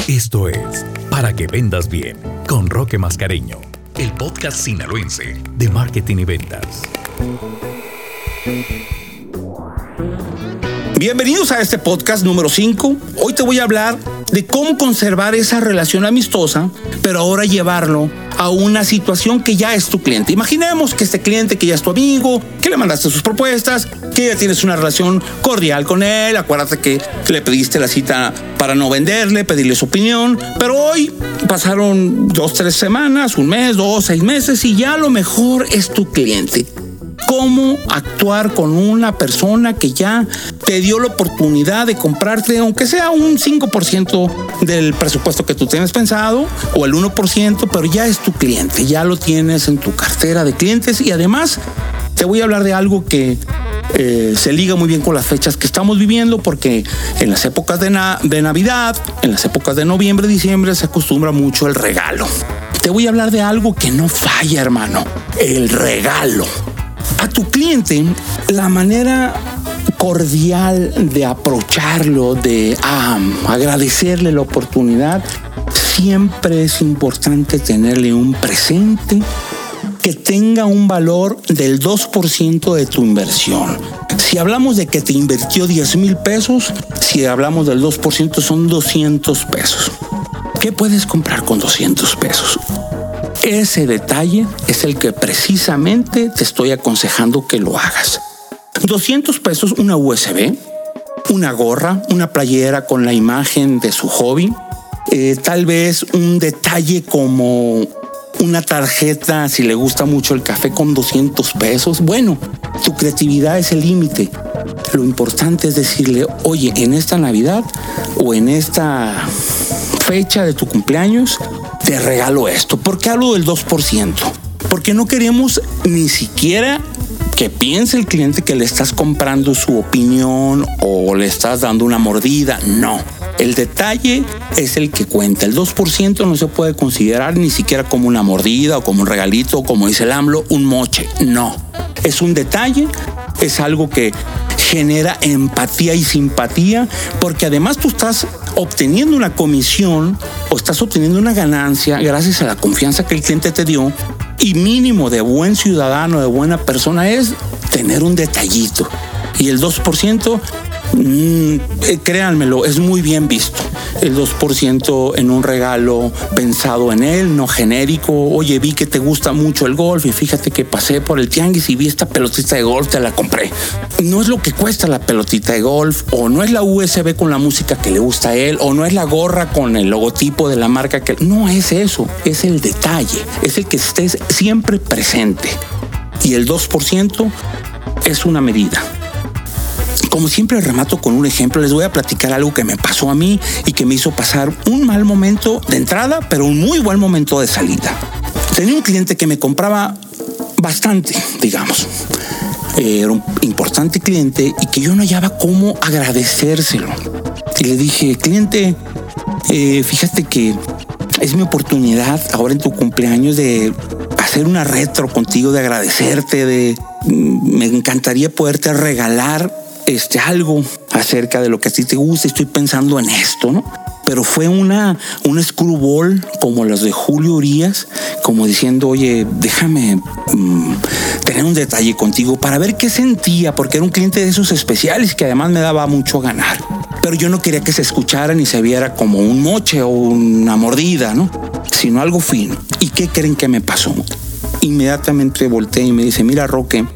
Esto es Para que vendas bien con Roque Mascareño, el podcast sinaloense de marketing y ventas. Bienvenidos a este podcast número 5. Hoy te voy a hablar de cómo conservar esa relación amistosa, pero ahora llevarlo a una situación que ya es tu cliente. Imaginemos que este cliente que ya es tu amigo, que le mandaste sus propuestas, que ya tienes una relación cordial con él, acuérdate que le pediste la cita para no venderle, pedirle su opinión, pero hoy pasaron dos, tres semanas, un mes, dos, seis meses y ya lo mejor es tu cliente cómo actuar con una persona que ya te dio la oportunidad de comprarte, aunque sea un 5% del presupuesto que tú tienes pensado o el 1%, pero ya es tu cliente, ya lo tienes en tu cartera de clientes y además te voy a hablar de algo que eh, se liga muy bien con las fechas que estamos viviendo porque en las épocas de, de Navidad, en las épocas de noviembre, diciembre se acostumbra mucho el regalo. Te voy a hablar de algo que no falla, hermano, el regalo a tu cliente la manera cordial de aprovecharlo, de agradecerle la oportunidad, siempre es importante tenerle un presente que tenga un valor del 2% de tu inversión. Si hablamos de que te invirtió 10 mil pesos, si hablamos del 2% son 200 pesos. ¿Qué puedes comprar con 200 pesos? Ese detalle es el que precisamente te estoy aconsejando que lo hagas. 200 pesos una USB, una gorra, una playera con la imagen de su hobby, eh, tal vez un detalle como una tarjeta si le gusta mucho el café con 200 pesos. Bueno, tu creatividad es el límite. Lo importante es decirle, oye, en esta Navidad o en esta fecha de tu cumpleaños, te regalo esto. ¿Por qué hablo del 2%? Porque no queremos ni siquiera que piense el cliente que le estás comprando su opinión o le estás dando una mordida. No. El detalle es el que cuenta. El 2% no se puede considerar ni siquiera como una mordida o como un regalito o como dice el AMLO, un moche. No. Es un detalle, es algo que genera empatía y simpatía, porque además tú estás obteniendo una comisión o estás obteniendo una ganancia gracias a la confianza que el cliente te dio y mínimo de buen ciudadano, de buena persona es tener un detallito. Y el 2% Mm, eh, créanmelo, es muy bien visto. El 2% en un regalo pensado en él, no genérico. Oye, vi que te gusta mucho el golf y fíjate que pasé por el tianguis y vi esta pelotita de golf, te la compré. No es lo que cuesta la pelotita de golf, o no es la USB con la música que le gusta a él, o no es la gorra con el logotipo de la marca que... No es eso, es el detalle, es el que estés siempre presente. Y el 2% es una medida como siempre remato con un ejemplo, les voy a platicar algo que me pasó a mí y que me hizo pasar un mal momento de entrada, pero un muy buen momento de salida. Tenía un cliente que me compraba bastante, digamos. Era un importante cliente y que yo no hallaba cómo agradecérselo. Y le dije, cliente, eh, fíjate que es mi oportunidad ahora en tu cumpleaños de hacer una retro contigo, de agradecerte, de mm, me encantaría poderte regalar este, algo acerca de lo que a ti te gusta, estoy pensando en esto, ¿no? Pero fue una, un screwball como los de Julio Urias, como diciendo, oye, déjame mm, tener un detalle contigo para ver qué sentía, porque era un cliente de esos especiales que además me daba mucho ganar. Pero yo no quería que se escuchara ni se viera como un moche o una mordida, ¿no? Sino algo fino. ¿Y qué creen que me pasó? Inmediatamente volteé y me dice, mira Roque,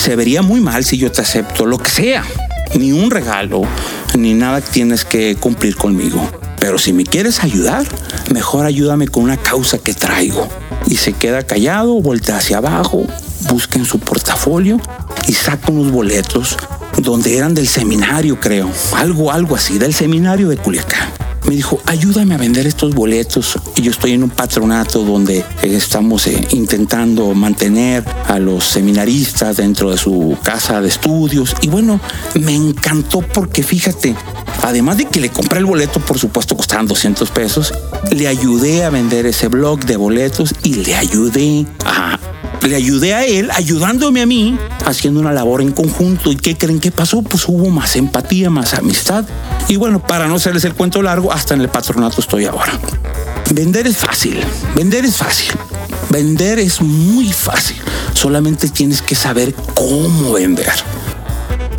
se vería muy mal si yo te acepto lo que sea. Ni un regalo, ni nada tienes que cumplir conmigo. Pero si me quieres ayudar, mejor ayúdame con una causa que traigo. Y se queda callado, voltea hacia abajo, busca en su portafolio y saca unos boletos donde eran del seminario, creo. Algo, algo así, del seminario de Culiacán me dijo, ayúdame a vender estos boletos. Y yo estoy en un patronato donde estamos eh, intentando mantener a los seminaristas dentro de su casa de estudios. Y bueno, me encantó porque fíjate, además de que le compré el boleto, por supuesto, costaban 200 pesos, le ayudé a vender ese blog de boletos y le ayudé a le ayudé a él ayudándome a mí haciendo una labor en conjunto. ¿Y qué creen que pasó? Pues hubo más empatía, más amistad. Y bueno, para no hacerles el cuento largo, hasta en el patronato estoy ahora. Vender es fácil, vender es fácil. Vender es muy fácil. Solamente tienes que saber cómo vender.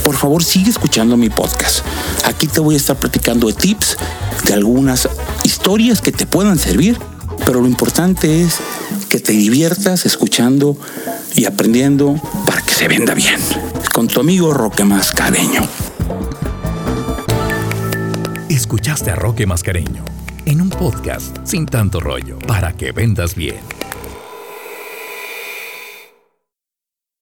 Por favor, sigue escuchando mi podcast. Aquí te voy a estar platicando de tips, de algunas historias que te puedan servir, pero lo importante es que te diviertas escuchando y aprendiendo para que se venda bien. Con tu amigo Roque Mascareño. Escuchaste a Roque Mascareño en un podcast sin tanto rollo para que vendas bien.